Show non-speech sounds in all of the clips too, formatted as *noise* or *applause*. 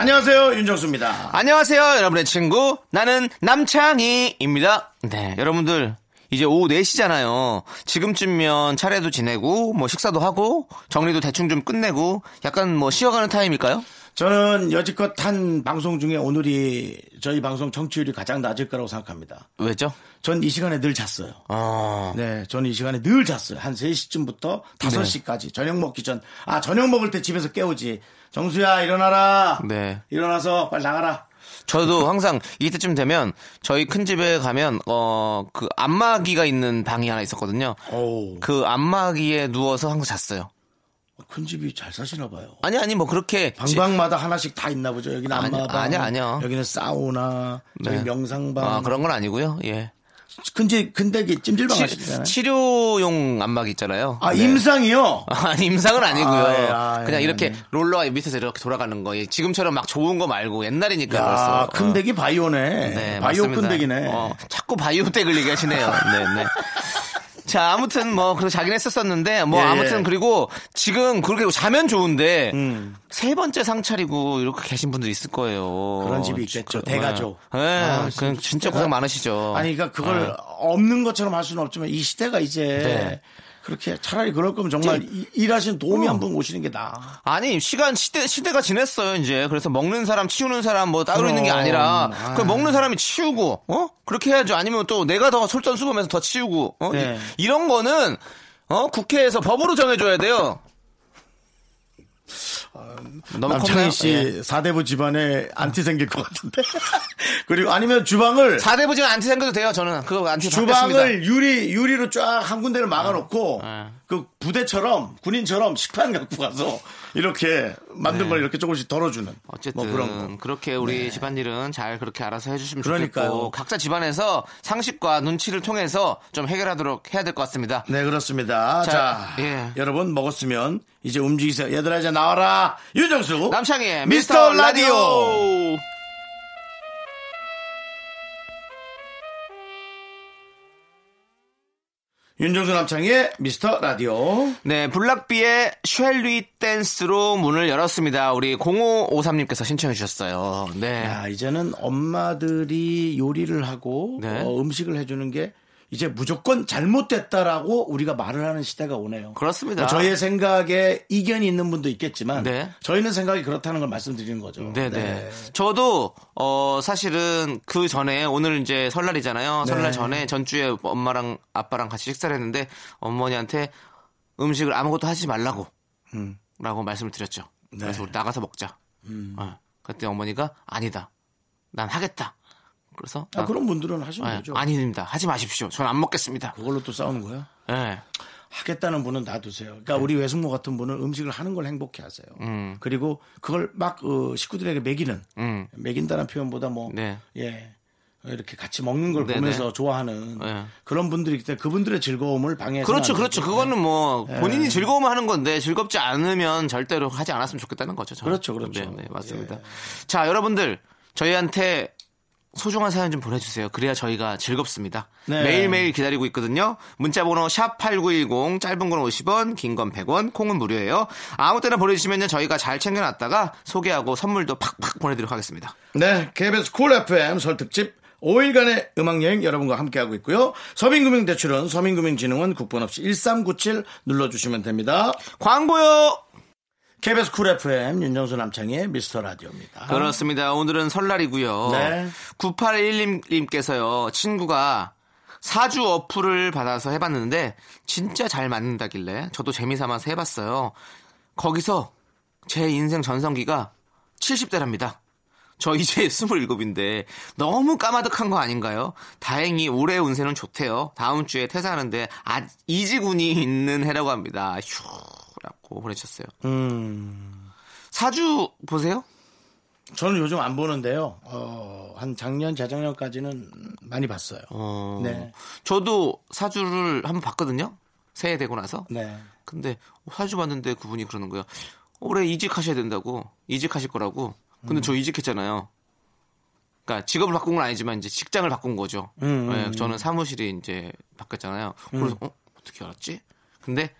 안녕하세요 윤정수입니다. 안녕하세요, 여러분의 친구. 나는 남창희입니다. 네, 여러분들. 이제 오후 4시잖아요. 지금쯤면 차례도 지내고, 뭐 식사도 하고, 정리도 대충 좀 끝내고, 약간 뭐 쉬어가는 타임일까요? 저는 여지껏 한 방송 중에 오늘이 저희 방송 청취율이 가장 낮을 거라고 생각합니다. 왜죠? 전 이 시간에 늘 잤어요. 어, 네, 저는 이 시간에 늘 잤어요. 한 3시쯤부터 5시까지. 저녁 먹기 전. 아, 저녁 먹을 때 집에서 깨우지. 정수야, 일어나라. 네. 일어나서 빨리 나가라. 저도 항상 이때쯤 되면 저희 큰 집에 가면, 어, 그 안마기가 있는 방이 하나 있었거든요. 오, 그 안마기에 누워서 항상 잤어요. 큰 집이 잘 사시나 봐요. 아니, 아니, 뭐 그렇게. 지- 방방마다 하나씩 다 있나 보죠. 여기는 아니, 안마방. 아니요, 아니요. 여기는 사우나, 저기 네. 명상방. 아, 그런 건 아니고요. 예. 근데 근데 찜질방 치, 하시잖아요. 치료용 안마기 있잖아요. 아, 네. 임상이요? *laughs* 아니 임상은 아니고요. 아, 예, 아, 그냥 예, 이렇게 네. 롤러 밑에서 이렇게 돌아가는 거. 예, 지금처럼 막 좋은 거 말고 옛날이니까 야, 벌써. 큰 어. 덱이 바이오네. 네, 바이오 맞습니다. 큰 덱이네. 어, 자꾸 바이오텍을 얘기하시네요. 네, 네. 자, 아무튼 뭐 그래서 자긴 했었었는데 뭐 예, 아무튼 예. 그리고 지금 그렇게 자면 좋은데 음. 세 번째 상 차리고 이렇게 계신 분들 있을 거예요. 그런 집이 있겠죠. 그, 대가족. 네, 아, 그 진짜 고생 많으시죠. 아니, 그러니까 그걸 네. 없는 것처럼 할 수는 없지만 이 시대가 이제 네. 그렇게 차라리 그럴 거면 정말 이- 일하시는 도움이 한분 오시는 게 나아. 아니 시간 시대 시대가 지냈어요 이제 그래서 먹는 사람 치우는 사람 뭐 따로 있는 게. 아니라 아. 그 먹는 사람이 치우고 어 그렇게 해야죠 아니면 또 내가 더 솔선수범해서 더 치우고 어 네. 이, 런 거는 어 국회에서 법으로 정해줘야 돼요. 너무 남창희? 씨 예. 사대부 집안에 안티 생길 것 같은데. *laughs* 그리고 아니면 주방을 사대부지는 안티 생겨도 돼요 저는 그거 안티 받겠습니다. 주방을 유리 유리로 쫙 한 군데를 막아놓고 네. 그 부대처럼 군인처럼 식판 갖고 가서 이렇게 만든 걸 이렇게 조금씩 덜어주는 네. 어쨌든 뭐 그런 거. 그렇게 우리 집안일은 잘 그렇게 알아서 해주시면 그러니까요. 좋겠고 각자 집안에서 상식과 눈치를 통해서 좀 해결하도록 해야 될 것 같습니다. 네 그렇습니다. 자, 자, 예. 여러분 먹었으면 이제 움직이세요. 얘들아 이제 나와라. 윤정수 남창희의 미스터 미스터 라디오. 윤정수 남창의 미스터 라디오. 네, 블락비의 쉘리 댄스로 문을 열었습니다. 우리 0553님께서 신청해 주셨어요. 네. 야 이제는 엄마들이 요리를 하고 네. 어, 음식을 해주는 게 이제 무조건 잘못됐다라고 우리가 말을 하는 시대가 오네요. 그렇습니다. 뭐 저희의 생각에 이견이 있는 분도 있겠지만 네. 저희는 생각이 그렇다는 걸 말씀드리는 거죠. 네네. 저도, 어, 사실은 그 전에 오늘 이제 설날이잖아요. 네. 설날 전에 전주에 엄마랑 아빠랑 같이 식사를 했는데 어머니한테 음식을 아무것도 하지 말라고. 라고 말씀을 드렸죠. 그래서 우리 나가서 먹자. 어. 그때 어머니가 아니다. 난 하겠다. 그래서 아, 그런 분들은 하시면 네, 되죠. 아닙니다. 하지 마십시오. 전안 먹겠습니다. 그걸로 또 싸우는 거야? 네. 하겠다는 분은 놔두세요. 그러니까 우리 외숙모 같은 분은 음식을 하는 걸 행복해 하세요. 그리고 그걸 막 어, 식구들에게 먹이는 음. 먹인다는 표현보다 뭐 네. 예. 이렇게 같이 먹는 걸 네네. 보면서 좋아하는 네. 그런 분들이 있기 때문에 그분들의 즐거움을 방해해서 그렇죠, 그렇죠. 그거는 뭐 네. 본인이 즐거우면 하는 건데 즐겁지 않으면 절대로 하지 않았으면 좋겠다는 거죠. 저는. 그렇죠, 그렇죠. 네, 네, 맞습니다. 예. 자, 여러분들 저희한테 소중한 사연 좀 보내주세요. 그래야 저희가 즐겁습니다. 네. 매일매일 기다리고 있거든요. 문자번호 샵8910 짧은 건 50원, 긴 건 100원, 콩은 무료예요. 아무 때나 보내주시면 저희가 잘 챙겨놨다가 소개하고 선물도 팍팍 보내드리도록 하겠습니다. 네, KBS 쿨 FM 설 특집 5일간의 음악여행 여러분과 함께하고 있고요. 서민금융대출은 서민금융진흥원 국번 없이 1397 눌러주시면 됩니다. 광고요! KBS 쿨 FM 윤정수 남창의 미스터 라디오입니다. 그렇습니다. 오늘은 설날이고요. 네. 9811님께서요, 친구가 사주 어플을 받아서 해봤는데, 진짜 잘 맞는다길래, 저도 재미삼아서 해봤어요. 거기서 제 인생 전성기가 70대랍니다. 저 이제 *laughs* 27인데 너무 까마득한 거 아닌가요? 다행히 올해 운세는 좋대요. 다음 주에 퇴사하는데 아, 이지군이 있는 해라고 합니다. 휴 라고 보내주셨어요. 음, 사주 보세요? 저는 요즘 안 보는데요. 어, 한 작년, 재작년까지는 많이 봤어요. 어, 네. 저도 사주를 한번 봤거든요. 새해 되고 나서. 네. 근데 사주 봤는데 그분이 그러는 거예요. 올해 이직하셔야 된다고. 이직하실 거라고. 근데 음. 저 이직했잖아요. 그러니까 직업을 바꾼 건 아니지만 이제 직장을 바꾼 거죠. 음, 네, 저는 사무실이 이제 바뀌었잖아요. 그래서 어? 어떻게 알았지? 근데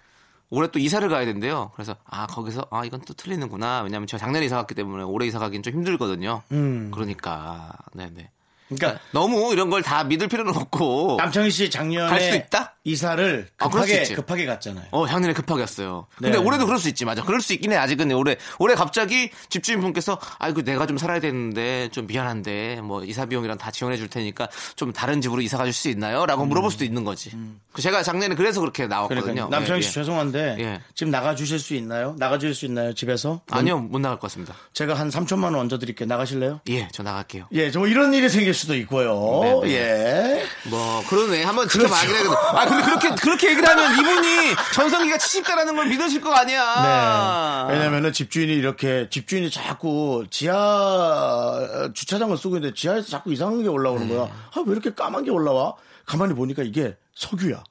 올해 또 이사를 가야 된대요. 그래서 아 거기서 아 이건 또 틀리는구나. 왜냐면 제가 작년에 이사 갔기 때문에 올해 이사 가기는 좀 힘들거든요. 음. 그러니까 네네. 그러니까 너무 이런 걸 다 믿을 필요는 없고. 남창희 씨 작년에 갈 수도 있다? 이사를 아, 급하게 있지. 급하게 갔잖아요. 어, 작년에 급하게 왔어요. 근데 네. 올해도 그럴 수 있지, 맞아. 그럴 수 있긴 해, 아직은. 올해, 올해 갑자기 집주인분께서, 아이고, 내가 좀 살아야 되는데, 좀 미안한데, 뭐, 이사 비용이랑 다 지원해 줄 테니까, 좀 다른 집으로 이사 가줄 수 있나요? 라고 물어볼 수도 있는 거지. 그 제가 작년에 그래서 그렇게 나왔거든요. 음. 그러니까 남창희 예, 씨 예. 죄송한데 예. 지금 나가 주실 수 있나요? 나가 주실 수 있나요? 집에서? 아니요, 못 나갈 것 같습니다. 제가 한 3천만 원 얹어 드릴게요. 나가실래요? 예, 저 나갈게요. 예, 저 이런 일이 생길 수도 있고요. 네, 네. 예. 뭐, 그러네. 한번 그렇죠. 지켜봐야긴 해야 아, 근데 그렇게, 그렇게 얘기를 하면 이분이 전성기가 70대라는 걸 믿으실 거 아니야. 네. 왜냐면은 집주인이 이렇게 집주인이 자꾸 지하 주차장을 쓰고 있는데 지하에서 자꾸 이상한 게 올라오는 네. 거야. 아, 왜 이렇게 까만 게 올라와? 가만히 보니까 이게 석유야.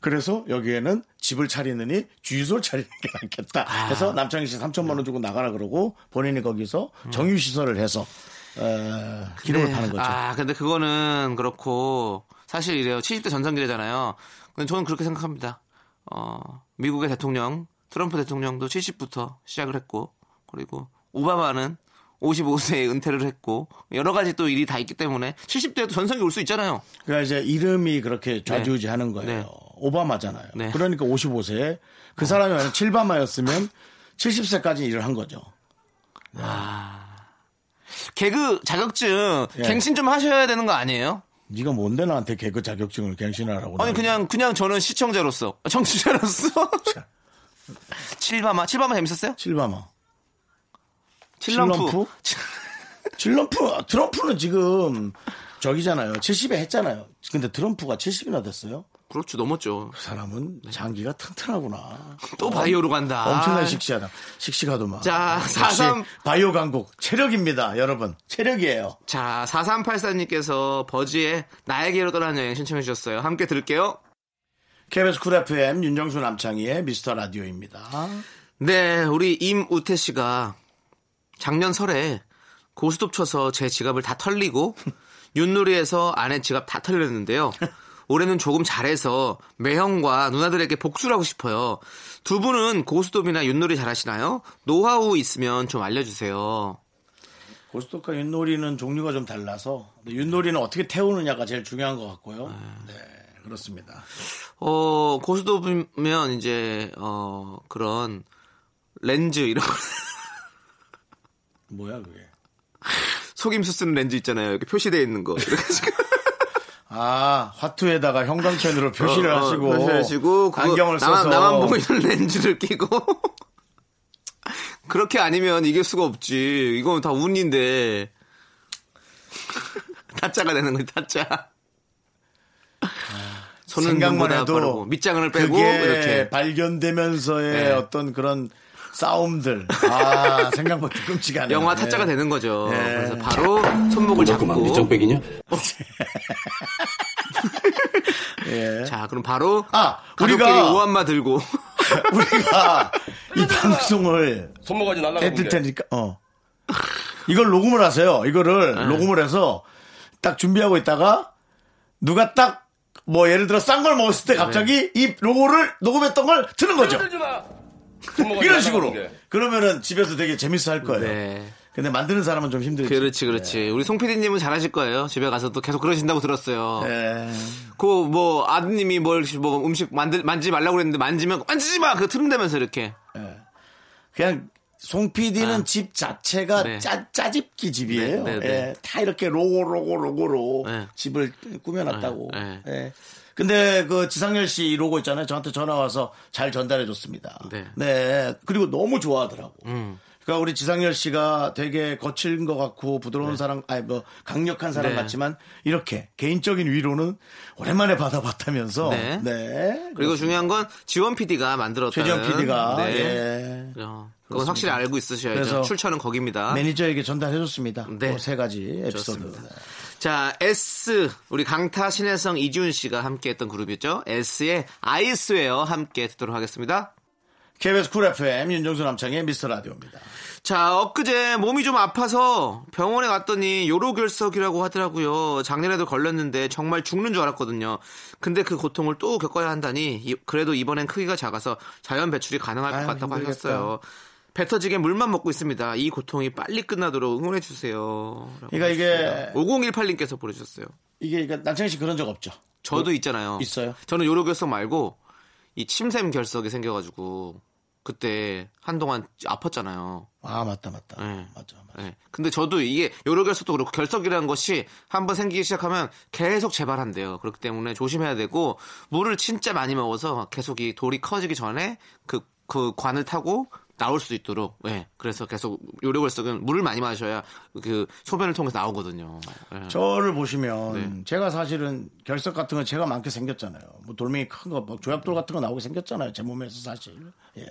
그래서 여기에는 집을 차리느니 주유소를 차리는 게 낫겠다. 아. 해서 남창희 씨 3천만 원 주고 나가라 그러고 본인이 거기서 정유 시설을 해서 어, 기름을 네. 파는 거죠. 아, 근데 그거는 그렇고 사실 이래요. 70대 전성기래잖아요. 저는 그렇게 생각합니다. 어, 미국의 대통령 트럼프 대통령도 70부터 시작을 했고 그리고 오바마는 55세에 은퇴를 했고 여러 가지 또 일이 다 있기 때문에 70대에도 전성기 올 수 있잖아요. 그러니까 이제 이름이 그렇게 좌지우지하는 거예요. 네. 오바마잖아요. 네. 그러니까 55세 그 사람이 만약 7바마였으면 70세까지 일을 한 거죠. 개그 자격증 예. 갱신 좀 하셔야 되는 거 아니에요? 네가 뭔데 나한테 개그 자격증을 갱신하라고? 아니 그냥 그냥 저는 시청자로서 청취자로서 7바마 *laughs* 7바마 재밌었어요? 7바마. 칠럼프 *laughs* 칠럼프 트럼프는 지금 저기잖아요. 70에 했잖아요. 근데 트럼프가 70이나 됐어요. 그렇죠 넘었죠. 그 사람은 장기가 튼튼하구나. 또 바이오로 간다. 엄청나게 씩씩하다. 씩씩하더만. 자, 역시 43 바이오 강국 체력입니다, 여러분. 체력이에요. 자, 4384님께서 버즈의 나에게로 떠나는 여행 신청해 주셨어요. 함께 들을게요. KBS 쿨 FM 윤정수 남창희의 미스터 라디오입니다. 네, 우리 임우태 씨가 작년 설에 고스톱 쳐서 제 지갑을 다 털리고 *laughs* 윷놀이에서 아내 지갑 다 털렸는데요. 올해는 조금 잘해서 매형과 누나들에게 복수를 하고 싶어요. 두 분은 고스톱이나 윷놀이 잘하시나요? 노하우 있으면 좀 알려주세요. 고스톱과 윷놀이는 종류가 좀 달라서 윷놀이는 어떻게 태우느냐가 제일 중요한 것 같고요. 네, 그렇습니다. 어, 고스톱이면 이제, 어, 그런 렌즈 이런 거. 뭐야 그게? 속임수 쓰는 렌즈 있잖아요. 이렇게 표시되어 있는 거. 이래가지고. 아 화투에다가 형광펜으로 표시를 어, 어, 하시고, 표시하시고 안경을 나만, 써서 나만 보이는 렌즈를 끼고 *laughs* 그렇게 아니면 이길 수가 없지. 이건 다 운인데 *laughs* 타짜가 되는 거지 타짜. 손은 생각만 해도 빠르고 밑장을 빼고 그게 이렇게 발견되면서의 네. 어떤 그런 싸움들 아 *laughs* 생각보다 끔찍하네. 요 영화 타짜가 되는 거죠. 네. 그래서 바로 손목을 잡고 밑장 빼기냐? *laughs* 예. 자 그럼 바로 아, 우리가- 오한마 들고 *laughs* 우리가 이 *laughs* 방송을 손모가지 날라가 해드릴 테니까 어 이걸 녹음을 하세요. 이거를 네. 녹음을 해서 딱 준비하고 있다가 누가 딱 뭐 예를 들어 싼 걸 먹었을 때 갑자기 네. 이 로고를 녹음했던 걸 트는 거죠. 이런 식으로. 게. 그러면은 집에서 되게 재밌어 할 거예요. 네. 근데 만드는 사람은 좀 힘들지. 그렇지 그렇지 우리 송 PD님은 잘하실 거예요. 집에 가서도 계속 그러신다고 들었어요. 예. 그뭐 아드님이 뭘 뭐 음식 만들 만지지 말라고 그랬는데 만지면 만지지 마. 그 트름대면서 이렇게. 그냥 송 PD는 아. 집 자체가 네. 짜, 짜집기 집이에요. 네, 네, 네. 예, 다 이렇게 로고 로고 로고로 네. 집을 꾸며놨다고. 네, 예. 근데 그 지상열 씨 로고 있잖아요. 저한테 전화 와서 잘 전달해 줬습니다. 네. 네. 그리고 너무 좋아하더라고. 음. 그러니까 우리 지상열 씨가 되게 거친 것 같고 부드러운 사람, 아니 뭐 강력한 사람 네. 같지만 이렇게 개인적인 위로는 오랜만에 받아봤다면서. 네. 네. 그리고 중요한 건 지원 PD가 만들었다는. 최지원 PD가 네. 예. 어, 그건 확실히 알고 있으셔야죠. 그래서 출처는 거기입니다. 매니저에게 전달해줬습니다. 네. 그 세 가지 에피소드. 자, S 우리 강타 신혜성 이지훈 씨가 함께했던 그룹이었죠. S의 I Swear 함께 듣도록 하겠습니다. KBS 쿨 FM 윤정수 남창희의 미스터 라디오입니다. 자, 엊그제 몸이 좀 아파서 병원에 갔더니 요로결석이라고 하더라고요. 작년에도 걸렸는데 정말 죽는 줄 알았거든요. 근데 그 고통을 또 겪어야 한다니 이- 그래도 이번엔 크기가 작아서 자연 배출이 가능할 것 아유, 같다고 힘들겠다. 하셨어요. 배 터지게 물만 먹고 있습니다. 이 고통이 빨리 끝나도록 응원해 주세요. 그러니까 이게 5018님께서 보내주셨어요. 이게 그러니까 남창희 씨 그런 적 없죠? 저도 있잖아요. 있어요? 저는 요로결석 말고 이 침샘 결석이 생겨가지고 그때 한동안 아팠잖아요. 아 맞다 맞다. 네. 맞아 맞아. 네. 근데 저도 이게 요로결석도 그렇고 결석이라는 것이 한번 생기기 시작하면 계속 재발한대요. 그렇기 때문에 조심해야 되고 물을 진짜 많이 먹어서 계속 이 돌이 커지기 전에 그, 그 관을 타고 나올 수 있도록. 네. 그래서 계속 요로결석은 물을 많이 마셔야 그 소변을 통해서 나오거든요. 네. 저를 보시면 네. 제가 사실은 결석 같은 거 제가 많게 생겼잖아요. 뭐 돌멩이 큰 거, 뭐 조약돌 같은 거 나오게 생겼잖아요. 제 몸에서 사실. 예.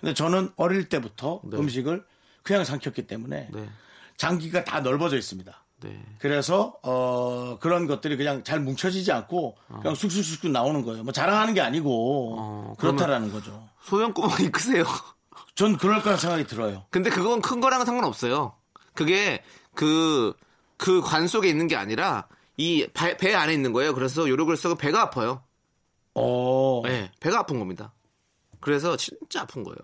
근데 저는 어릴 때부터 음식을 그냥 삼켰기 때문에 네. 장기가 다 넓어져 있습니다. 네. 그래서 어 그런 것들이 그냥 잘 뭉쳐지지 않고 그냥 쑥쑥쑥 나오는 거예요. 뭐 자랑하는 게 아니고 어, 그렇다라는 거죠. 소변 구멍이 *laughs* 크세요. 전 그럴 거란 생각이 들어요. 근데 그건 큰 거랑은 상관없어요. 그게 그, 그 관 속에 있는 게 아니라 이 배 안에 있는 거예요. 그래서 요로결석은 배가 아파요. 어, 네, 배가 아픈 겁니다. 그래서 진짜 아픈 거예요.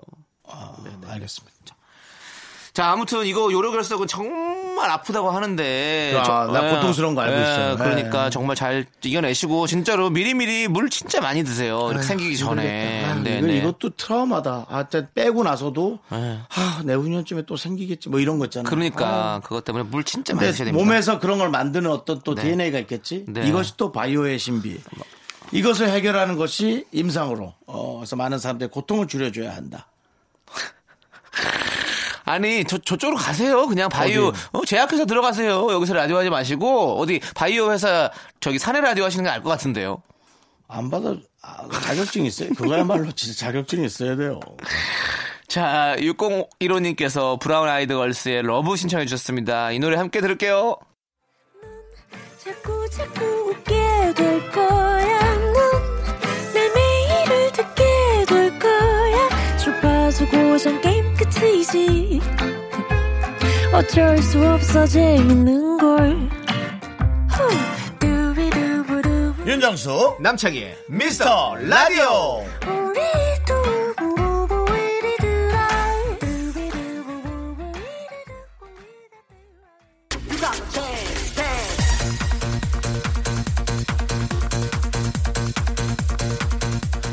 아, 알겠습니다. 자, 아무튼 이거 요로 결석은 정말 아프다고 하는데. 아, 나 고통스러운 거 알고 있어요. 그러니까 네. 정말 잘 이겨내시고, 진짜로 미리미리 물 진짜 많이 드세요. 이렇게 생기기 전에. 아, 네, 네. 이것도 트라우마다. 아, 빼고 나서도 네. 아, 내후년쯤에 또 생기겠지. 뭐 이런 거 있잖아요. 그러니까 그것 때문에 물 진짜 많이 드셔야 됩니다. 몸에서 그런 걸 만드는 어떤 또 네. DNA가 있겠지. 네. 이것이 또 바이오의 신비. 이것을 해결하는 것이 임상으로. 어, 그래서 많은 사람들의 고통을 줄여줘야 한다. *laughs* 아니 저 저쪽으로 가세요. 그냥 바이오? 어, 제약회사 들어가세요. 여기서 라디오 하지 마시고 어디 바이오 회사 저기 사내 라디오 하시는 게 알 것 같은데요. 안 받아 아, 자격증 있어요. 그거야말로 진짜 자격증이 있어야 돼요. 자 6015님께서 브라운 아이드 걸스의 Love 신청해 주셨습니다. 이 노래 함께 들을게요. 자꾸 자꾸 웃게 될 거야. 끝이지. 어쩔 수 없어 재밌는 걸. 윤정수 남창희의 미스터 라디오.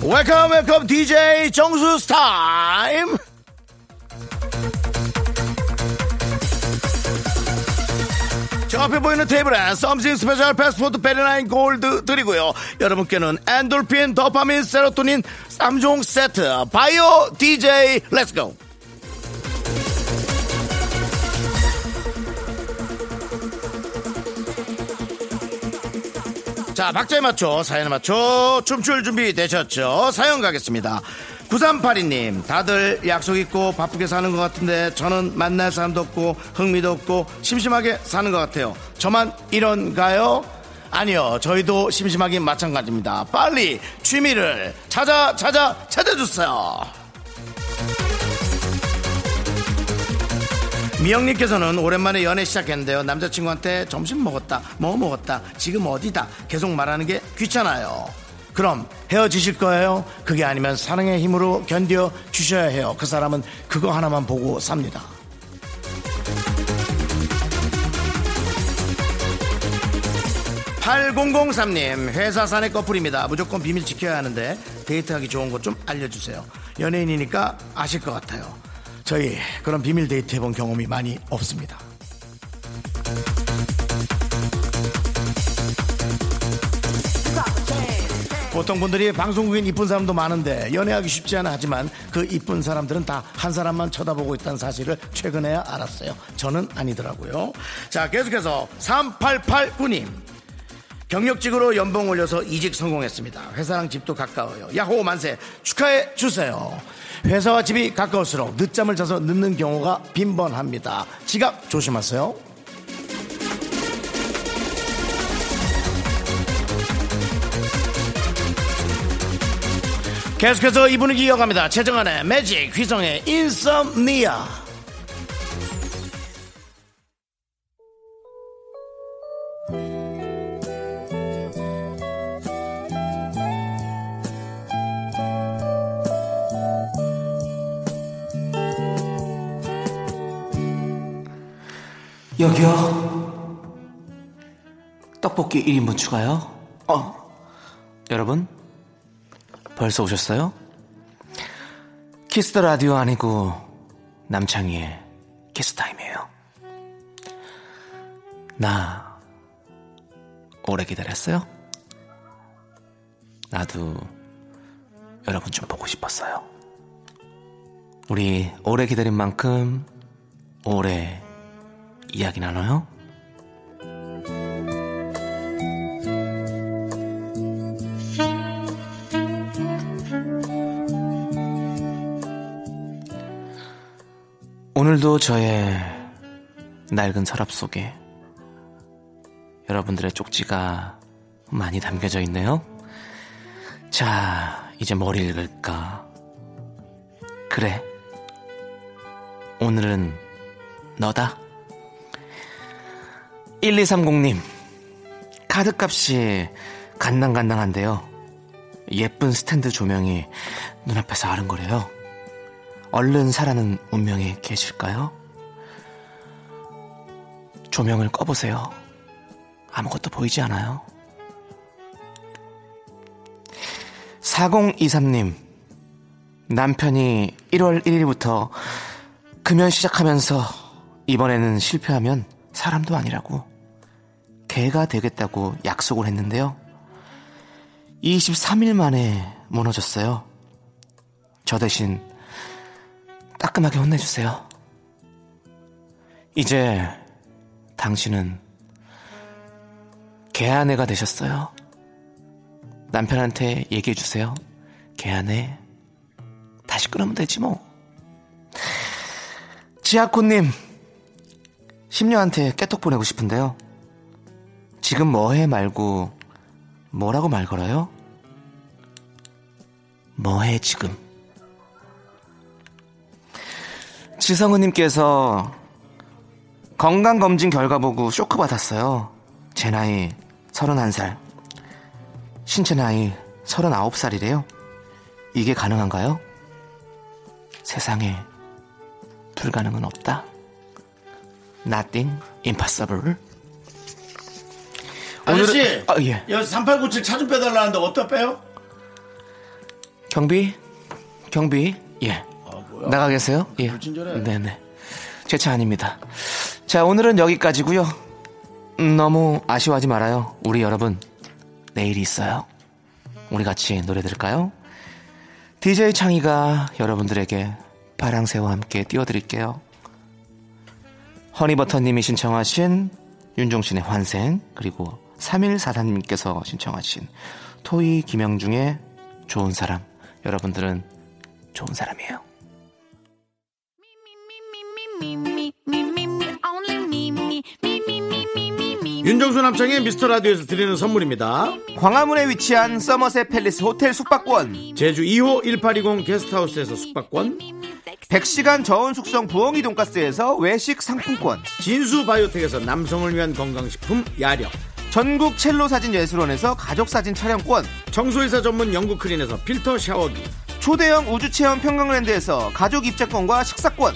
웰컴 웰컴 DJ 정수 스타임. 앞에 보이는 테이블에 썸씽 스페셜 패스포트 베리나인 골드 드리고요. 여러분께는 엔돌핀, 도파민, 세로토닌 3종 세트 바이오 DJ let's go. 자, 박자에 맞춰, 사연에 맞춰, 춤출 준비 되셨죠? 사연 가겠습니다. 9382님, 다들 약속 있고 바쁘게 사는 것 같은데 저는 만날 사람도 없고 흥미도 없고 심심하게 사는 것 같아요. 저만 이런가요? 아니요, 저희도 심심하긴 마찬가지입니다. 빨리 취미를 찾아, 찾아, 찾아주세요. 미영님께서는 오랜만에 연애 시작했는데요. 남자친구한테 점심 먹었다, 뭐 먹었다, 지금 어디다 계속 말하는 게 귀찮아요. 그럼 헤어지실 거예요? 그게 아니면 사랑의 힘으로 견뎌 주셔야 해요. 그 사람은 그거 하나만 보고 삽니다. (8003님) 회사 사내 커플입니다 무조건 비밀 지켜야 하는데 데이트하기 좋은 곳좀 알려주세요 연예인이니까 아실 것 같아요 저희 그런 비밀 데이트 해본 경험이 많이 없습니다. 보통 분들이 방송국인 이쁜 사람도 많은데 연애하기 쉽지 않아 하지만 그 이쁜 사람들은 다 한 사람만 쳐다보고 있다는 사실을 최근에야 알았어요. 저는 아니더라고요. 자, 계속해서 3889님. 경력직으로 연봉 올려서 이직 성공했습니다. 회사랑 집도 가까워요. 야호 만세 축하해 주세요. 회사와 집이 가까울수록 늦잠을 자서 늦는 경우가 빈번합니다. 지각 조심하세요. 계속해서 이 분위기 이어갑니다. 최정환의 매직, 휘성의 인썸니아. 여기요. 떡볶이 1인분 추가요. 어. 여러분, 벌써 오셨어요? 미스터 라디오 아니고 남창희의 키스타임이에요. 나 오래 기다렸어요? 나도 여러분 좀 보고 싶었어요. 우리 오래 기다린 만큼 오래 이야기 나눠요? 오늘도 저의 낡은 서랍 속에 여러분들의 쪽지가 많이 담겨져 있네요. 자, 이제 뭘 읽을까? 그래. 오늘은 너다. 1230님, 카드값이 간당간당한데요. 예쁜 스탠드 조명이 눈앞에서 아른거려요. 얼른 사라는 운명에 계실까요? 조명을 꺼보세요. 아무것도 보이지 않아요. 4023님, 남편이 1월 1일부터 금연 시작하면서 이번에는 실패하면 사람도 아니라고 개가 되겠다고 약속을 했는데요. 23일 만에 무너졌어요. 저 대신 따끔하게 혼내주세요. 이제 당신은 개 아내가 되셨어요. 남편한테 얘기해주세요. 개 아내 다시 끊으면 되지 뭐. 지아코님, 심녀한테 깨톡 보내고 싶은데요. 지금 뭐해 말고 뭐라고 말 걸어요? 뭐해 지금? 지성우님께서 건강검진 결과 보고 쇼크 받았어요. 제 나이 31살. 신체 나이 39살이래요. 이게 가능한가요? 세상에 불가능은 없다. Nothing impossible. 아저씨, 아, 예. 여기 3897 차 좀 빼달라는데 어디다 빼요? 경비? 경비? 예. 나가 계세요? 예. 아, 불친절해. 네네. 제 차 아닙니다. 자, 오늘은 여기까지고요 음, 너무 아쉬워하지 말아요. 우리 여러분, 내일이 있어요. 우리 같이 노래 들을까요? DJ 창희가 여러분들에게 파랑새와 함께 띄워드릴게요. 허니버터님이 신청하신 윤종신의 환생, 그리고 3144님께서 신청하신 토이 김영중의 좋은 사람. 여러분들은 좋은 사람이에요. 윤정수 남창의 미스터 라디오에서 드리는 선물입니다. 광화문에 위치한 서머셋 팰리스 호텔 숙박권, 제주 2호 1820 게스트하우스에서 숙박권, 100시간 저온 숙성 부엉이 돈가스에서 외식 상품권, 진수 바이오텍에서 남성을 위한 건강식품 야력, 전국 첼로 사진 예술원에서 가족 사진 촬영권, 청소이사 전문 영구크린에서 필터 샤워기, 초대형 우주 체험 평강랜드에서 가족 입장권과 식사권,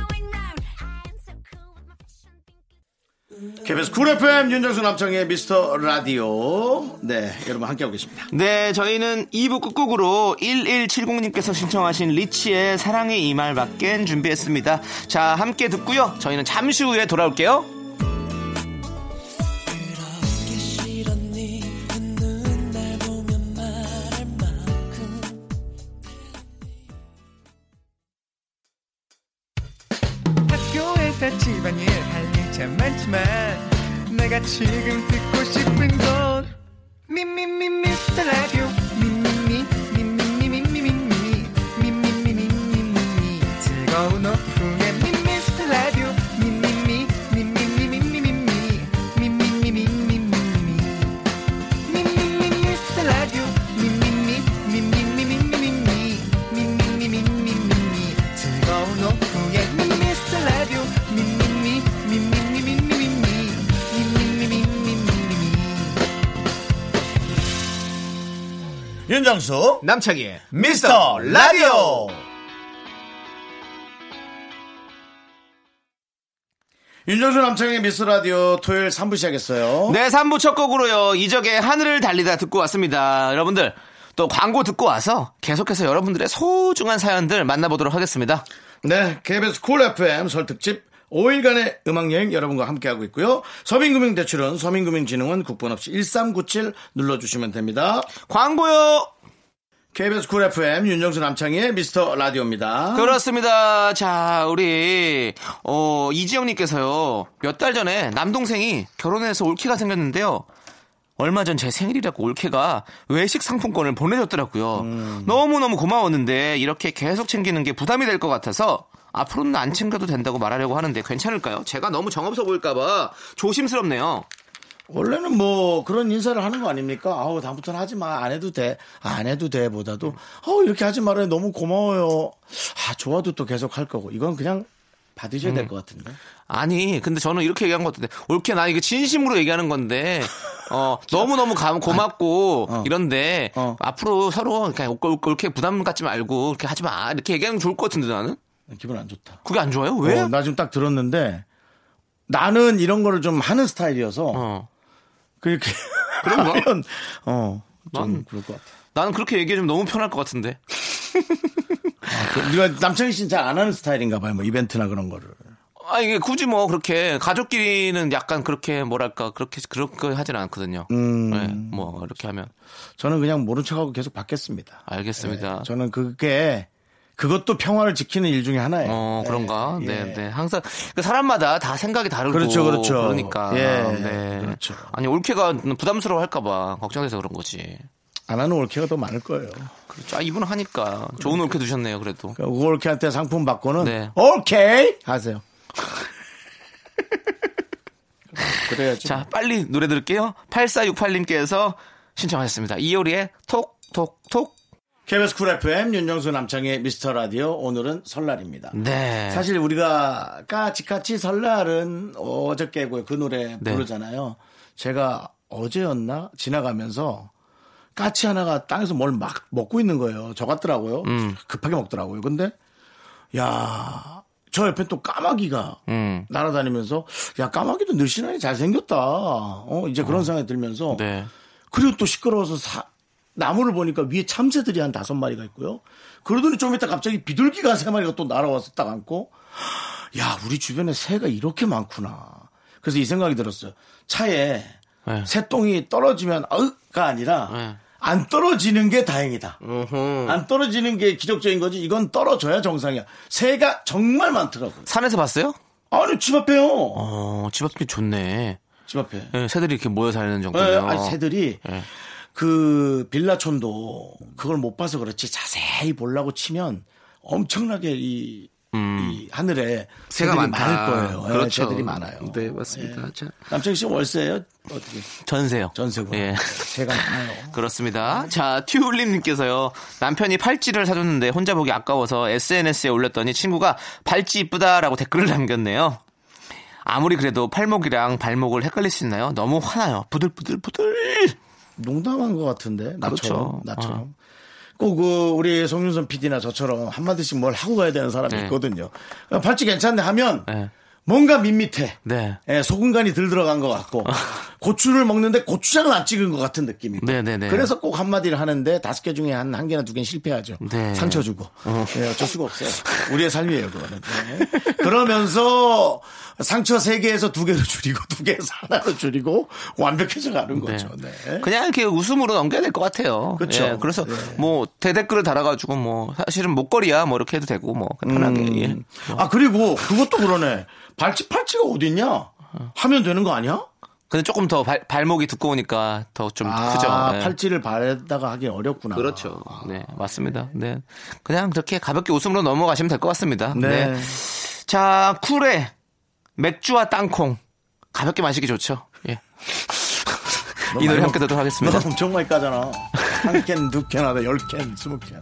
KBS 쿨 FM 윤정수 남창희의 미스터 라디오. 네, 여러분 함께하고 계십니다. 네, 저희는 2부 끝곡으로 1170님께서 신청하신 리치의 사랑의 이 말 밖엔 준비했습니다. 자, 함께 듣고요. 저희는 잠시 후에 돌아올게요. 지금 듣고 윤정수 남창희의 미스터 라디오. 윤정수 남창희의 미스터 라디오 토요일 3부 시작했어요. 네, 3부 첫 곡으로요. 이적의 하늘을 달리다 듣고 왔습니다. 여러분들, 또 광고 듣고 와서 계속해서 여러분들의 소중한 사연들 만나보도록 하겠습니다. 네, KBS Cool FM 설 특집 5일간의 음악여행 여러분과 함께하고 있고요. 서민금융대출은 서민금융진흥원 국번 없이 1397 눌러주시면 됩니다. 광고요! KBS 쿨 FM 윤정수 남창희의 미스터 라디오입니다. 그렇습니다. 자, 우리, 어, 이지영 님께서요. 몇 달 전에 남동생이 결혼해서 올케가 생겼는데요. 얼마 전 제 생일이라고 올케가 외식 상품권을 보내줬더라고요. 너무너무 고마웠는데 이렇게 계속 챙기는 게 부담이 될 것 같아서 앞으로는 안 챙겨도 된다고 말하려고 하는데 괜찮을까요? 제가 너무 정없어 보일까봐 조심스럽네요. 원래는 뭐 그런 인사를 하는 거 아닙니까? 아우 다음부터는 하지 마. 안 해도 돼. 안 해도 돼보다도 아우 이렇게 하지 말아요. 너무 고마워요. 아 좋아도 또 계속 할 거고 이건 그냥 받으셔야 될것 같은데. 아니, 근데 저는 이렇게 얘기한 것 같은데, 올케 나 이게 진심으로 얘기하는 건데, 어, *laughs* 너무너무 감, 고맙고, 어. 이런데, 어. 앞으로 서로 그냥 올케 부담 갖지 말고, 이렇게 하지 마. 이렇게 얘기하는 게 좋을 것 같은데, 나는? 기분 안 좋다. 그게 안 좋아요? 왜? 어, 나 지금 딱 들었는데 나는 이런 거를 좀 하는 스타일이어서 어. 그렇게 그런가? *laughs* 하면 어 좀 난- 그럴 것 같아. 나는 그렇게 얘기해주면 너무 편할 것 같은데. *laughs* 그, 네가 남창희 씨는 잘 안 하는 스타일인가 봐요. 뭐 이벤트나 그런 거를. 아, 이게 굳이 뭐, 그렇게, 가족끼리는 약간 그렇게, 뭐랄까, 그렇게, 그렇게 하진 않거든요. 음. 네, 뭐, 이렇게 하면. 저는 그냥 모른 척하고 계속 받겠습니다. 알겠습니다. 네, 저는 그게 그것도 평화를 지키는 일 중에 하나예요. 어, 그런가? 예, 네, 예. 네. 항상, 그 사람마다 다 생각이 다르고. 그렇죠, 그렇죠. 그러니까. 예, 네. 그렇죠. 아니, 올케가 부담스러워 할까봐 걱정돼서 그런 거지. 안 하는 올케가 더 많을 거예요. 그렇죠. 아, 이분은 하니까. 좋은 올케 두셨네요, 그래도. 그러니까 올케한테 상품 받고는 네. 오케이 하세요. *laughs* 그래야지. 자, 빨리 노래 들을게요. 8468님께서 신청하셨습니다. 이효리의 톡, 톡, 톡. KBS Cool FM 윤정수 남창희의 미스터 라디오 오늘은 설날입니다. 네. 사실 우리가 까치까치 설날은 어저께고요. 그 노래 네. 부르잖아요. 제가 어제였나 지나가면서 까치 하나가 땅에서 뭘 막 먹고 있는 거예요. 저 같더라고요. 음. 급하게 먹더라고요. 근데 야, 저 옆에 또 까마귀가 음. 날아다니면서 야 까마귀도 늘씬하니 잘생겼다. 어 이제 그런 생각이 들면서 네. 그리고 또 시끄러워서 사- 나무를 보니까 위에 참새들이 한 다섯 마리가 있고요. 그러더니 좀 이따 갑자기 비둘기가 세 마리가 또 날아와서 딱 앉고, 야, 우리 주변에 새가 이렇게 많구나. 그래서 이 생각이 들었어요. 차에 네. 새똥이 떨어지면, 어가 아니라, 네. 안 떨어지는 게 다행이다. 음흠. 안 떨어지는 게 기적적인 거지. 이건 떨어져야 정상이야. 새가 정말 많더라고요. 산에서 봤어요? 아니, 집 앞에요. 어, 집 앞이 좋네. 집 앞에. 네, 새들이 이렇게 모여 사는 네, 정도면. 아니, 새들이 네. 그 빌라촌도 그걸 못 봐서 그렇지 자세히 보려고 치면 엄청나게 이, 이 하늘에 새들이 음. 많다. 많을 거예요. 네, 그렇죠. 새들이 많아요. 네, 맞습니다. 자. 남창희 씨 월세예요? 어떻게? 전세요. 전세고. 예. *laughs* 새가 많아요. *laughs* 그렇습니다. 자, 튜울림님께서요. 남편이 팔찌를 사줬는데 혼자 보기 아까워서 SNS에 올렸더니 친구가 팔찌 이쁘다라고 댓글을 남겼네요. 아무리 그래도 팔목이랑 발목을 헷갈릴 수 있나요? 너무 화나요. 부들부들부들. 농담한 것 같은데 나처럼 그렇죠. 나처럼 꼭그 우리 송윤선 PD나 저처럼 한 마디씩 뭘 하고 가야 되는 사람이 네. 있거든요. 팔찌 괜찮네 하면 네. 뭔가 밋밋해. 네. 예, 소금 간이 들 들어간 것 같고 *laughs* 고추를 먹는데 고추장을 안 찍은 것 같은 느낌이고. 네네네. 그래서 꼭 한마디를 하는데 다섯 개 중에 한 한 개나 두 개는 실패하죠. 네. 상처 주고. 예, 어쩔 수가 없어요. 우리의 삶이에요, 그거는. 네. 그러면서 상처 세 개에서 두 개로 줄이고 두 개에서 하나로 줄이고 완벽해져 가는 거죠. 네. 그냥 이렇게 웃음으로 넘겨야 될 것 같아요. 그쵸. 예, 그래서 네. 뭐 대댓글을 달아가지고 뭐 사실은 목걸이야 뭐 이렇게 해도 되고 뭐 편하게. 음. 예. 아 그리고 그것도 그러네. 발치 팔찌가 어딨냐? 하면 되는 거 아니야? 근데 조금 더 발, 발목이 두꺼우니까 더 좀 아, 크죠. 예. 팔찌를 발에다가 하기 어렵구나. 그렇죠. 네, 맞습니다. 네. 그냥 그렇게 가볍게 웃음으로 넘어가시면 될 것 같습니다. 네. 자, 쿨에 맥주와 땅콩. 가볍게 마시기 좋죠. 예. 이 노래 함께 듣도록 하겠습니다. 너 엄청 많이 까잖아. 한 캔, 두 캔 하다 열 캔, 스무 캔.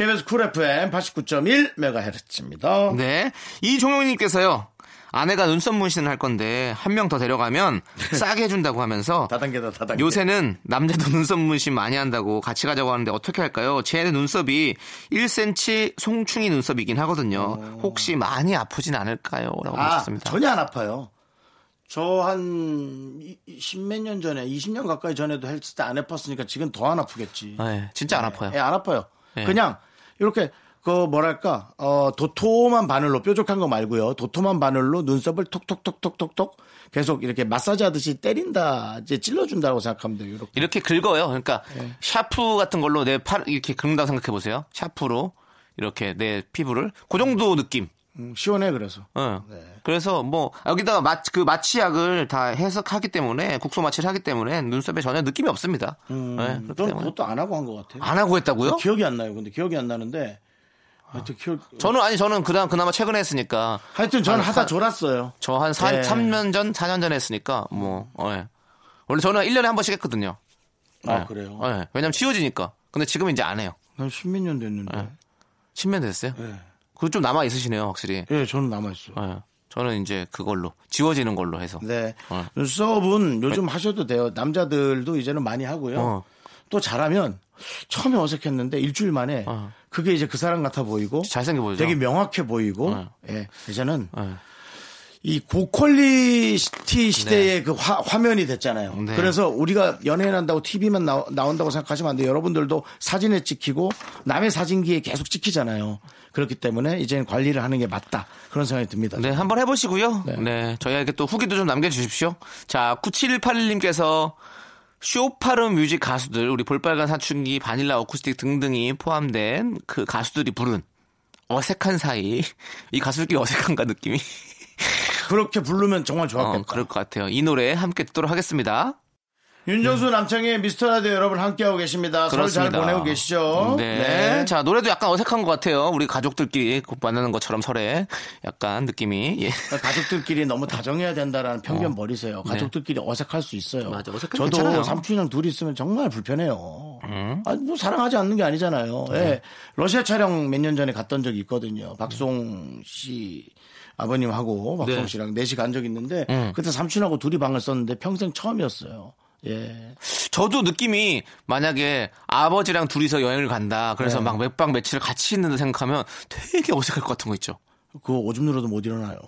KBS 쿨 FM 89.1MHz입니다. 네. 이종용님께서요. 아내가 눈썹 문신을 할 건데 한 명 더 데려가면 *laughs* 싸게 해준다고 하면서 다단계다, 다단계. 요새는 남자도 눈썹 문신 많이 한다고 같이 가자고 하는데 어떻게 할까요? 제 눈썹이 1cm 송충이 눈썹이긴 하거든요. 혹시 많이 아프진 않을까요? 라고 아, 하셨습니다. 전혀 안 아파요. 저 한 십몇 년 전에, 20년 가까이 전에도 했을 때 안 아팠으니까 지금 더 안 아프겠지. 네, 진짜 안 아파요. 예, 안 아파요. 예. 그냥 이렇게 그 뭐랄까 어 도톰한 바늘로 뾰족한 거 말고요. 도톰한 바늘로 눈썹을 톡톡톡톡톡톡 계속 이렇게 마사지 하듯이 때린다, 이제 찔러준다고 생각하면 돼요. 이렇게. 이렇게 긁어요. 그러니까 네. 샤프 같은 걸로 내 팔 이렇게 긁는다고 생각해 보세요. 샤프로 이렇게 내 피부를 그 정도 느낌. 음, 시원해 그래서. 어. 네. 그래서 뭐 여기다가 마, 그 마취약을 다 해석하기 때문에 국소 마취를 하기 때문에 눈썹에 전혀 느낌이 없습니다. 음, 네, 저는. 그것도 안 하고 한 것 같아요. 안 하고 했다고요? 기억이 안 나요. 근데 기억이 안 나는데 하여튼 기억. 저는 아니 저는 그다음 그나마 최근에 했으니까 하여튼 저는 한- 하다 한- 졸았어요. 저한 네. 3년 전, 4년 전에 했으니까 뭐 어, 예. 원래 저는 1년에 한 번씩 했거든요. 아 예. 그래요? 예. 왜냐면 치워지니까. 근데 지금 은 이제 안 해요. 난 십몇 년 됐는데. 네. 10년 됐어요? 예. 그거 좀 남아 있으시네요, 확실히. 예, 저는 남아 있어요. 예. 저는 이제 그걸로 지워지는 걸로 해서. 네. 어. 눈썹은 요즘 하셔도 돼요. 남자들도 이제는 많이 하고요. 어. 또 잘하면 처음에 어색했는데 일주일 만에 어. 그게 이제 그 사람 같아 보이고 잘생겨 보이죠? 되게 명확해 보이고 어. 예. 이제는 예. 이 고퀄리티 시대의 그 화, 화면이 됐잖아요. 네. 그래서 우리가 연예인 한다고 TV만 나, 나온다고 생각하시면 안 돼요. 여러분들도 사진에 찍히고 남의 사진기에 계속 찍히잖아요. 그렇기 때문에 이제는 관리를 하는 게 맞다. 그런 생각이 듭니다. 네, 한번 해보시고요. 네. 네. 저희에게 또 후기도 좀 남겨주십시오. 자, 9781님께서 쇼파름 뮤직 가수들, 우리 볼빨간 사춘기, 바닐라 어쿠스틱 등등이 포함된 그 가수들이 부른 어색한 사이. 이 가수들끼리 어색한가 느낌이. 그렇게 부르면 정말 좋았겠다. 어, 그럴 것 같아요. 이 노래 함께 듣도록 하겠습니다. 윤정수 남창의 미스터 라디오 여러분 함께하고 계십니다. 설잘 그렇습니다. 보내고 계시죠? 네. 자, 노래도 약간 어색한 것 같아요. 우리 가족들끼리 만나는 것처럼 설에 약간 느낌이. 예. 가족들끼리 너무 다정해야 된다라는 편견 버리세요. 네. 가족들끼리 어색할 수 있어요. 맞아, 어색해도 저도 괜찮아요. 음. 삼촌이랑 둘이 있으면 정말 불편해요. 아니, 뭐 사랑하지 않는 게 아니잖아요. 네. 예. 러시아 촬영 몇 년 전에 갔던 적이 있거든요. 박송 씨 아버님하고 박송 네. 씨랑 넷이 간 적이 있는데 음. 그때 삼촌하고 둘이 방을 썼는데 평생 처음이었어요. 예. 저도 느낌이 만약에 아버지랑 둘이서 여행을 간다. 그래서 네. 막 몇박 며칠을 같이 있는다 생각하면 되게 어색할 것 같은 거 있죠. 그거 오줌 누러도 못 일어나요.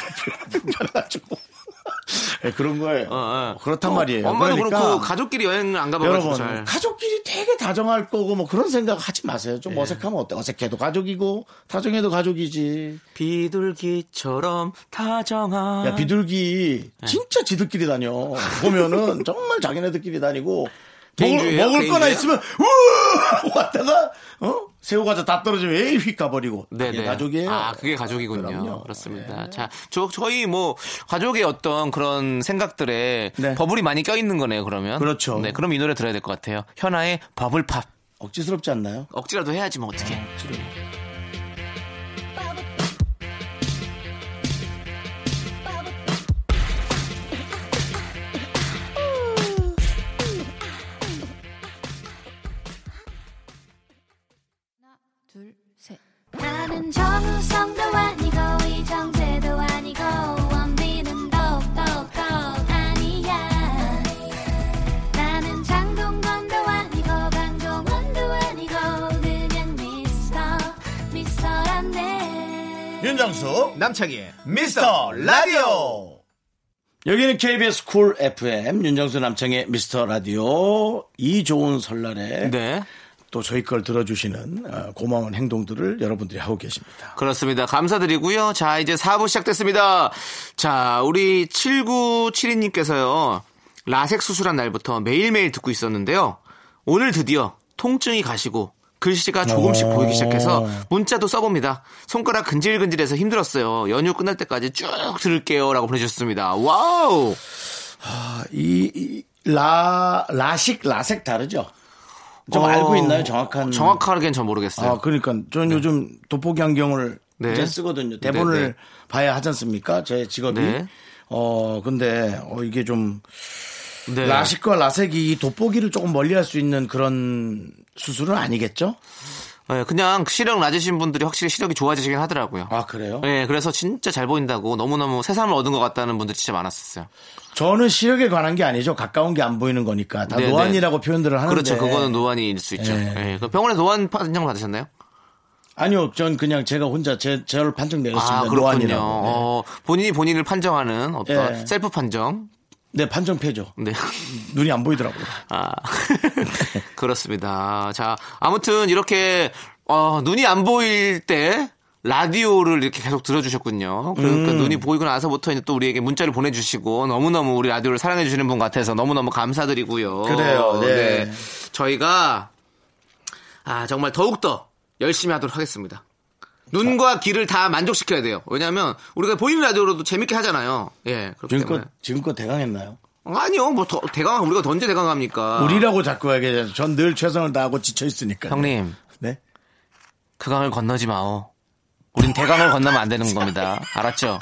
*laughs* 불편해가지고. *laughs* 예, 그런 거예요. 어, 어. 그렇단 어, 말이에요. 엄마도 그러니까 그렇고 가족끼리 여행을 안 가봐가지고 여러분 잘. 가족끼리 되게 다정할 거고 뭐 그런 생각 하지 마세요. 예. 좀 어색하면 어때? 어색해도 가족이고 다정해도 가족이지. 비둘기처럼 다정한. 야 비둘기 네. 진짜 지들끼리 다녀. 보면은 정말 자기네들끼리 다니고 *laughs* 먹을? 먹을 거나? 있으면 하고 *laughs* 왔다가 어 새우 과자 다 떨어지면 에이 휙 가버리고. 네네. 가족이에요. 아, 그게 가족이군요. 그럼요. 그렇습니다. 예. 자, 저, 저희 뭐, 가족의 어떤 그런 생각들에 네. 버블이 많이 껴 있는 거네요, 그러면. 그렇죠. 네, 그럼 이 노래 들어야 될 것 같아요. 현아의 버블팝. 억지스럽지 않나요? 억지라도 해야지, 뭐, 어떡 셋. 나는 정우성도 아니고 이정재도 아니고 원빈은 더욱더 아니야. 나는 장동건도 아니고 강동원도 아니고 그냥 미스터 미스터란데. 윤정수 남창희의 미스터 라디오. 여기는 KBS Cool FM 윤정수 남창희의 미스터 라디오. 이 좋은 설날에 네. 또 저희 걸 들어주시는 어, 고마운 행동들을 여러분들이 하고 계십니다. 그렇습니다. 감사드리고요. 자, 이제 4부 시작됐습니다. 자, 우리 7972님께서요. 라섹 수술한 날부터 매일매일 듣고 있었는데요. 오늘 드디어 통증이 가시고 글씨가 조금씩 오. 보이기 시작해서 문자도 써봅니다. 손가락 근질근질해서 힘들었어요. 연휴 끝날 때까지 쭉 들을게요. 라고 보내주셨습니다. 와우! 아, 이, 이 라, 라식, 라섹 다르죠? 좀 어, 알고 있나요? 정확한. 정확하게는 전 모르겠어요. 아, 그러니까 저는 요즘 돋보기 안경을 네. 이제 쓰거든요. 대본을 네, 네. 봐야 하지 않습니까? 제 직업이. 네. 어, 근데, 어, 이게 좀, 네. 라식과 라섹이 이 돋보기를 조금 멀리 할 수 있는 그런 수술은 아니겠죠? 네, 그냥 시력 낮으신 분들이 확실히 시력이 좋아지시긴 하더라고요. 아, 그래요? 네, 그래서 진짜 잘 보인다고 너무너무 새삼을 얻은 것 같다는 분들이 진짜 많았었어요. 저는 시력에 관한 게 아니죠. 가까운 게 안 보이는 거니까. 다 네, 노안이라고 표현들을 하는데. 그렇죠. 그거는 노안일 수 있죠. 네. 네. 그 병원에 노안 판정 받으셨나요? 아니요. 전 그냥 제가 혼자 제, 저를 판정 내렸습니다. 아, 그렇군요. 네. 어, 본인이 본인을 판정하는 어떤 예. 셀프 판정. 네, 판정패죠. 네. 눈이 안 보이더라고요. 아, *laughs* 그렇습니다. 자, 아무튼 이렇게, 어, 눈이 안 보일 때, 라디오를 이렇게 계속 들어주셨군요. 그러니까 음. 눈이 보이고 나서부터 이제 또 우리에게 문자를 보내주시고 너무너무 우리 라디오를 사랑해주시는 분 같아서 너무너무 감사드리고요. 그래요, 네. 저희가, 아, 정말 더욱더 열심히 하도록 하겠습니다. 눈과 귀를 다 만족시켜야 돼요. 왜냐하면 우리가 보이는 라디오로도 재밌게 하잖아요. 예, 그렇기 지금껏, 때문에. 지금껏 대강했나요? 아니요, 뭐 더, 대강 우리가 더 언제 대강합니까? 우리라고 자꾸 얘기해요. 전 늘 최선을 다하고 지쳐 있으니까. 형님, 네? 그 강을 건너지 마오. 우린 대강을 건너면 안 되는 겁니다. 알았죠?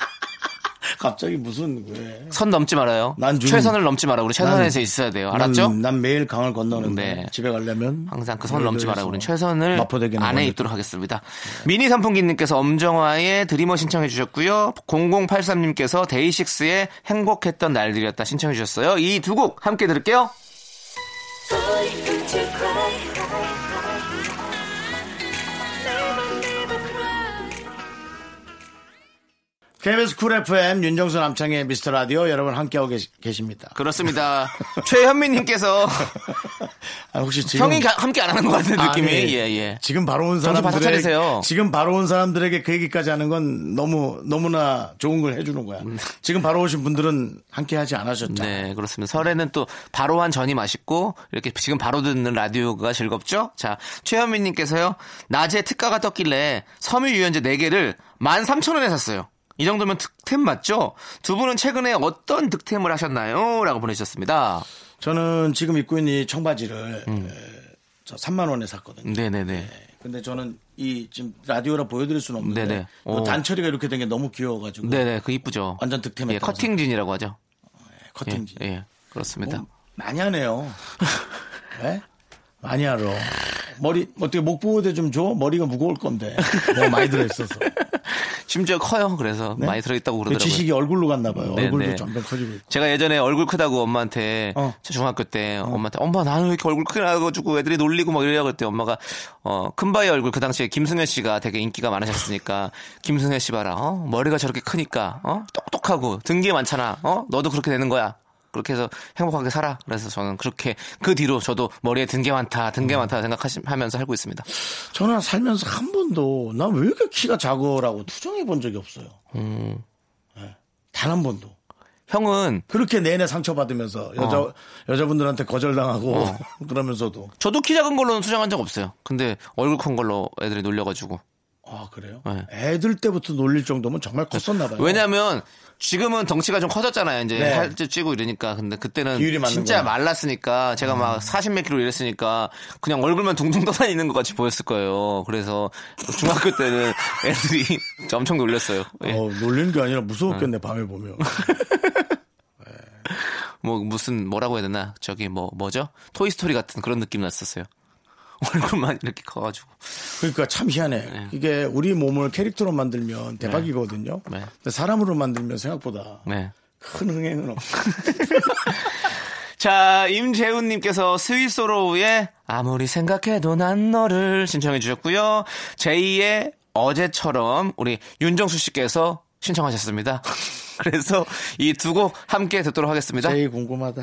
갑자기 무슨, 왜. 선 넘지 말아요. 난 좀- 최선을 넘지 말아요. 우리 최선에서 난- 있어야 돼요. 알았죠? 난, 난 매일 강을 건너는데 네. 집에 가려면 항상 그 선을 넘지 말아요. 여의도에서 우린 최선을 안에. 있도록 하겠습니다. 미니 선풍기님께서 엄정화의 Dreamer 신청해 주셨고요. 0083님께서 데이식스의 행복했던 날들이었다 신청해 주셨어요. 이 두 곡 함께 들을게요. KBS Cool FM 윤정수 남창희의 미스터 라디오 여러분 함께하고 계시, 계십니다. 그렇습니다. *laughs* 최현민님께서 아, 혹시 지금 형이 가- 함께 안 하는 것 같은 느낌이 아니, 예 예. 지금 바로 온 사람들에게. 지금 바로 온 사람들에게 그 얘기까지 하는 건 너무 너무나 좋은 걸 해주는 거야. 지금 바로 오신 분들은 함께 하지 않으셨죠. 네, 그렇습니다. 설에는 또 바로 한 전이 맛있고 이렇게 지금 바로 듣는 라디오가 즐겁죠? 자, 최현민님께서요. 낮에 특가가 떴길래 섬유 유연제 4 개를 13,000원에 샀어요. 이 정도면 득템 맞죠? 두 분은 최근에 어떤 득템을 하셨나요? 라고 보내주셨습니다. 저는 지금 입고 있는 이 청바지를 음. 에, 저 3만 원에 샀거든요. 네네 네. 근데 저는 이 지금 라디오라 보여드릴 수는 없는데. 단처리가 이렇게 된 게 너무 귀여워가지고 네네, 그 이쁘죠? 완전 득템했다. 예, 커팅진이라고 하죠. 예, 커팅지. 예, 그렇습니다. 뭐, 많이 하네요. *laughs* 네? 많이 하러. 머리 어떻게 목 보호대 좀 줘? 머리가 무거울 건데 *laughs* 너무 많이 들어있어서. 심지어 커요. 그래서 네? 많이 들어있다고 그 그러더라고요. 지식이 얼굴로 갔나 봐요. 네, 얼굴도 네. 점점 커지고 있고. 제가 예전에 얼굴 크다고 엄마한테 어. 저 중학교 때 엄마한테 엄마 나는 왜 이렇게 얼굴 크게 나가지고 애들이 놀리고 막 이래야 그랬더니 엄마가 어 큰바위 얼굴 그 당시에 김승현 씨가 되게 인기가 많으셨으니까 *laughs* 김승현 씨 봐라 어 머리가 저렇게 크니까 어 똑똑하고 등기 많잖아 어 너도 그렇게 되는 거야 그렇게 해서 행복하게 살아 그래서 저는 그렇게 그 뒤로 저도 머리에 등게 많다 등게 많다 생각하면서 살고 있습니다 저는 살면서 한 번도 나왜 이렇게 키가 작어라고 투정해 본 적이 없어요. 음. 단한 번도. 형은 그렇게 내내 상처받으면서 여자 어. 여자분들한테 거절당하고 *laughs* 그러면서도 저도 키 작은 걸로는 수정한 적 없어요 근데 얼굴 큰 걸로 애들이 놀려가지고 아 그래요? 네. 애들 때부터 놀릴 정도면 정말 컸었나 봐요. 왜냐면 지금은 덩치가 좀 커졌잖아요. 이제 네. 살ጭ 찌고 이러니까. 근데 그때는 진짜 거야. 말랐으니까 제가 막 40몇 킬로 이랬으니까 그냥 얼굴만 둥둥 떠다니는 것 같이 보였을 거예요. 그래서 중학교 때는 *laughs* 애들이 엄청 놀렸어요. 예. 어, 놀리는 게 아니라 네. 무서웠겠네 밤에 보면. *laughs* 뭐 무슨 뭐라고 해야 되나? 저기 뭐 뭐죠? 토이스토리 같은 그런 느낌 났었어요. *laughs* 얼굴만 이렇게 커가지고. 그러니까 참 희한해. 이게 우리 몸을 캐릭터로 만들면 대박이거든요. 네. 근데 사람으로 만들면 생각보다 네. 큰 흥행은 없어. *laughs* 자, 임재훈님께서 스위스로우의 아무리 생각해도 난 너를 신청해 주셨고요. 제2의 어제처럼 우리 윤정수 씨께서 신청하셨습니다. *laughs* 그래서 이 두 곡 함께 듣도록 하겠습니다. 제일 궁금하다.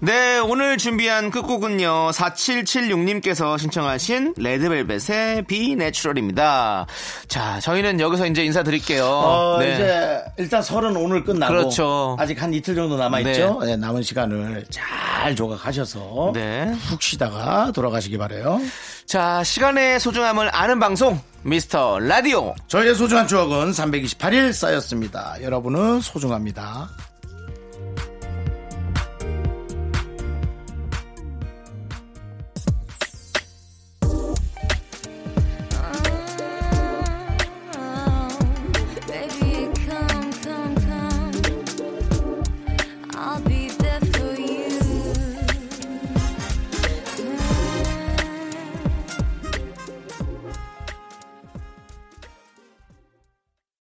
네, 오늘 준비한 끝곡은요. 4776님께서 신청하신 레드벨벳의 비 내추럴입니다. 자, 저희는 여기서 이제 인사드릴게요. 어, 네. 이제 일단 설은 오늘 끝나고 그렇죠. 아직 한 이틀 정도 남아 있죠. 네, 남은 시간을 잘 조각하셔서 네. 푹 쉬다가 돌아가시기 바래요. 자, 시간의 소중함을 아는 방송 미스터 라디오. 저희의 소중한 추억은 328일 쌓였습니다. 여러분은 소중합니다.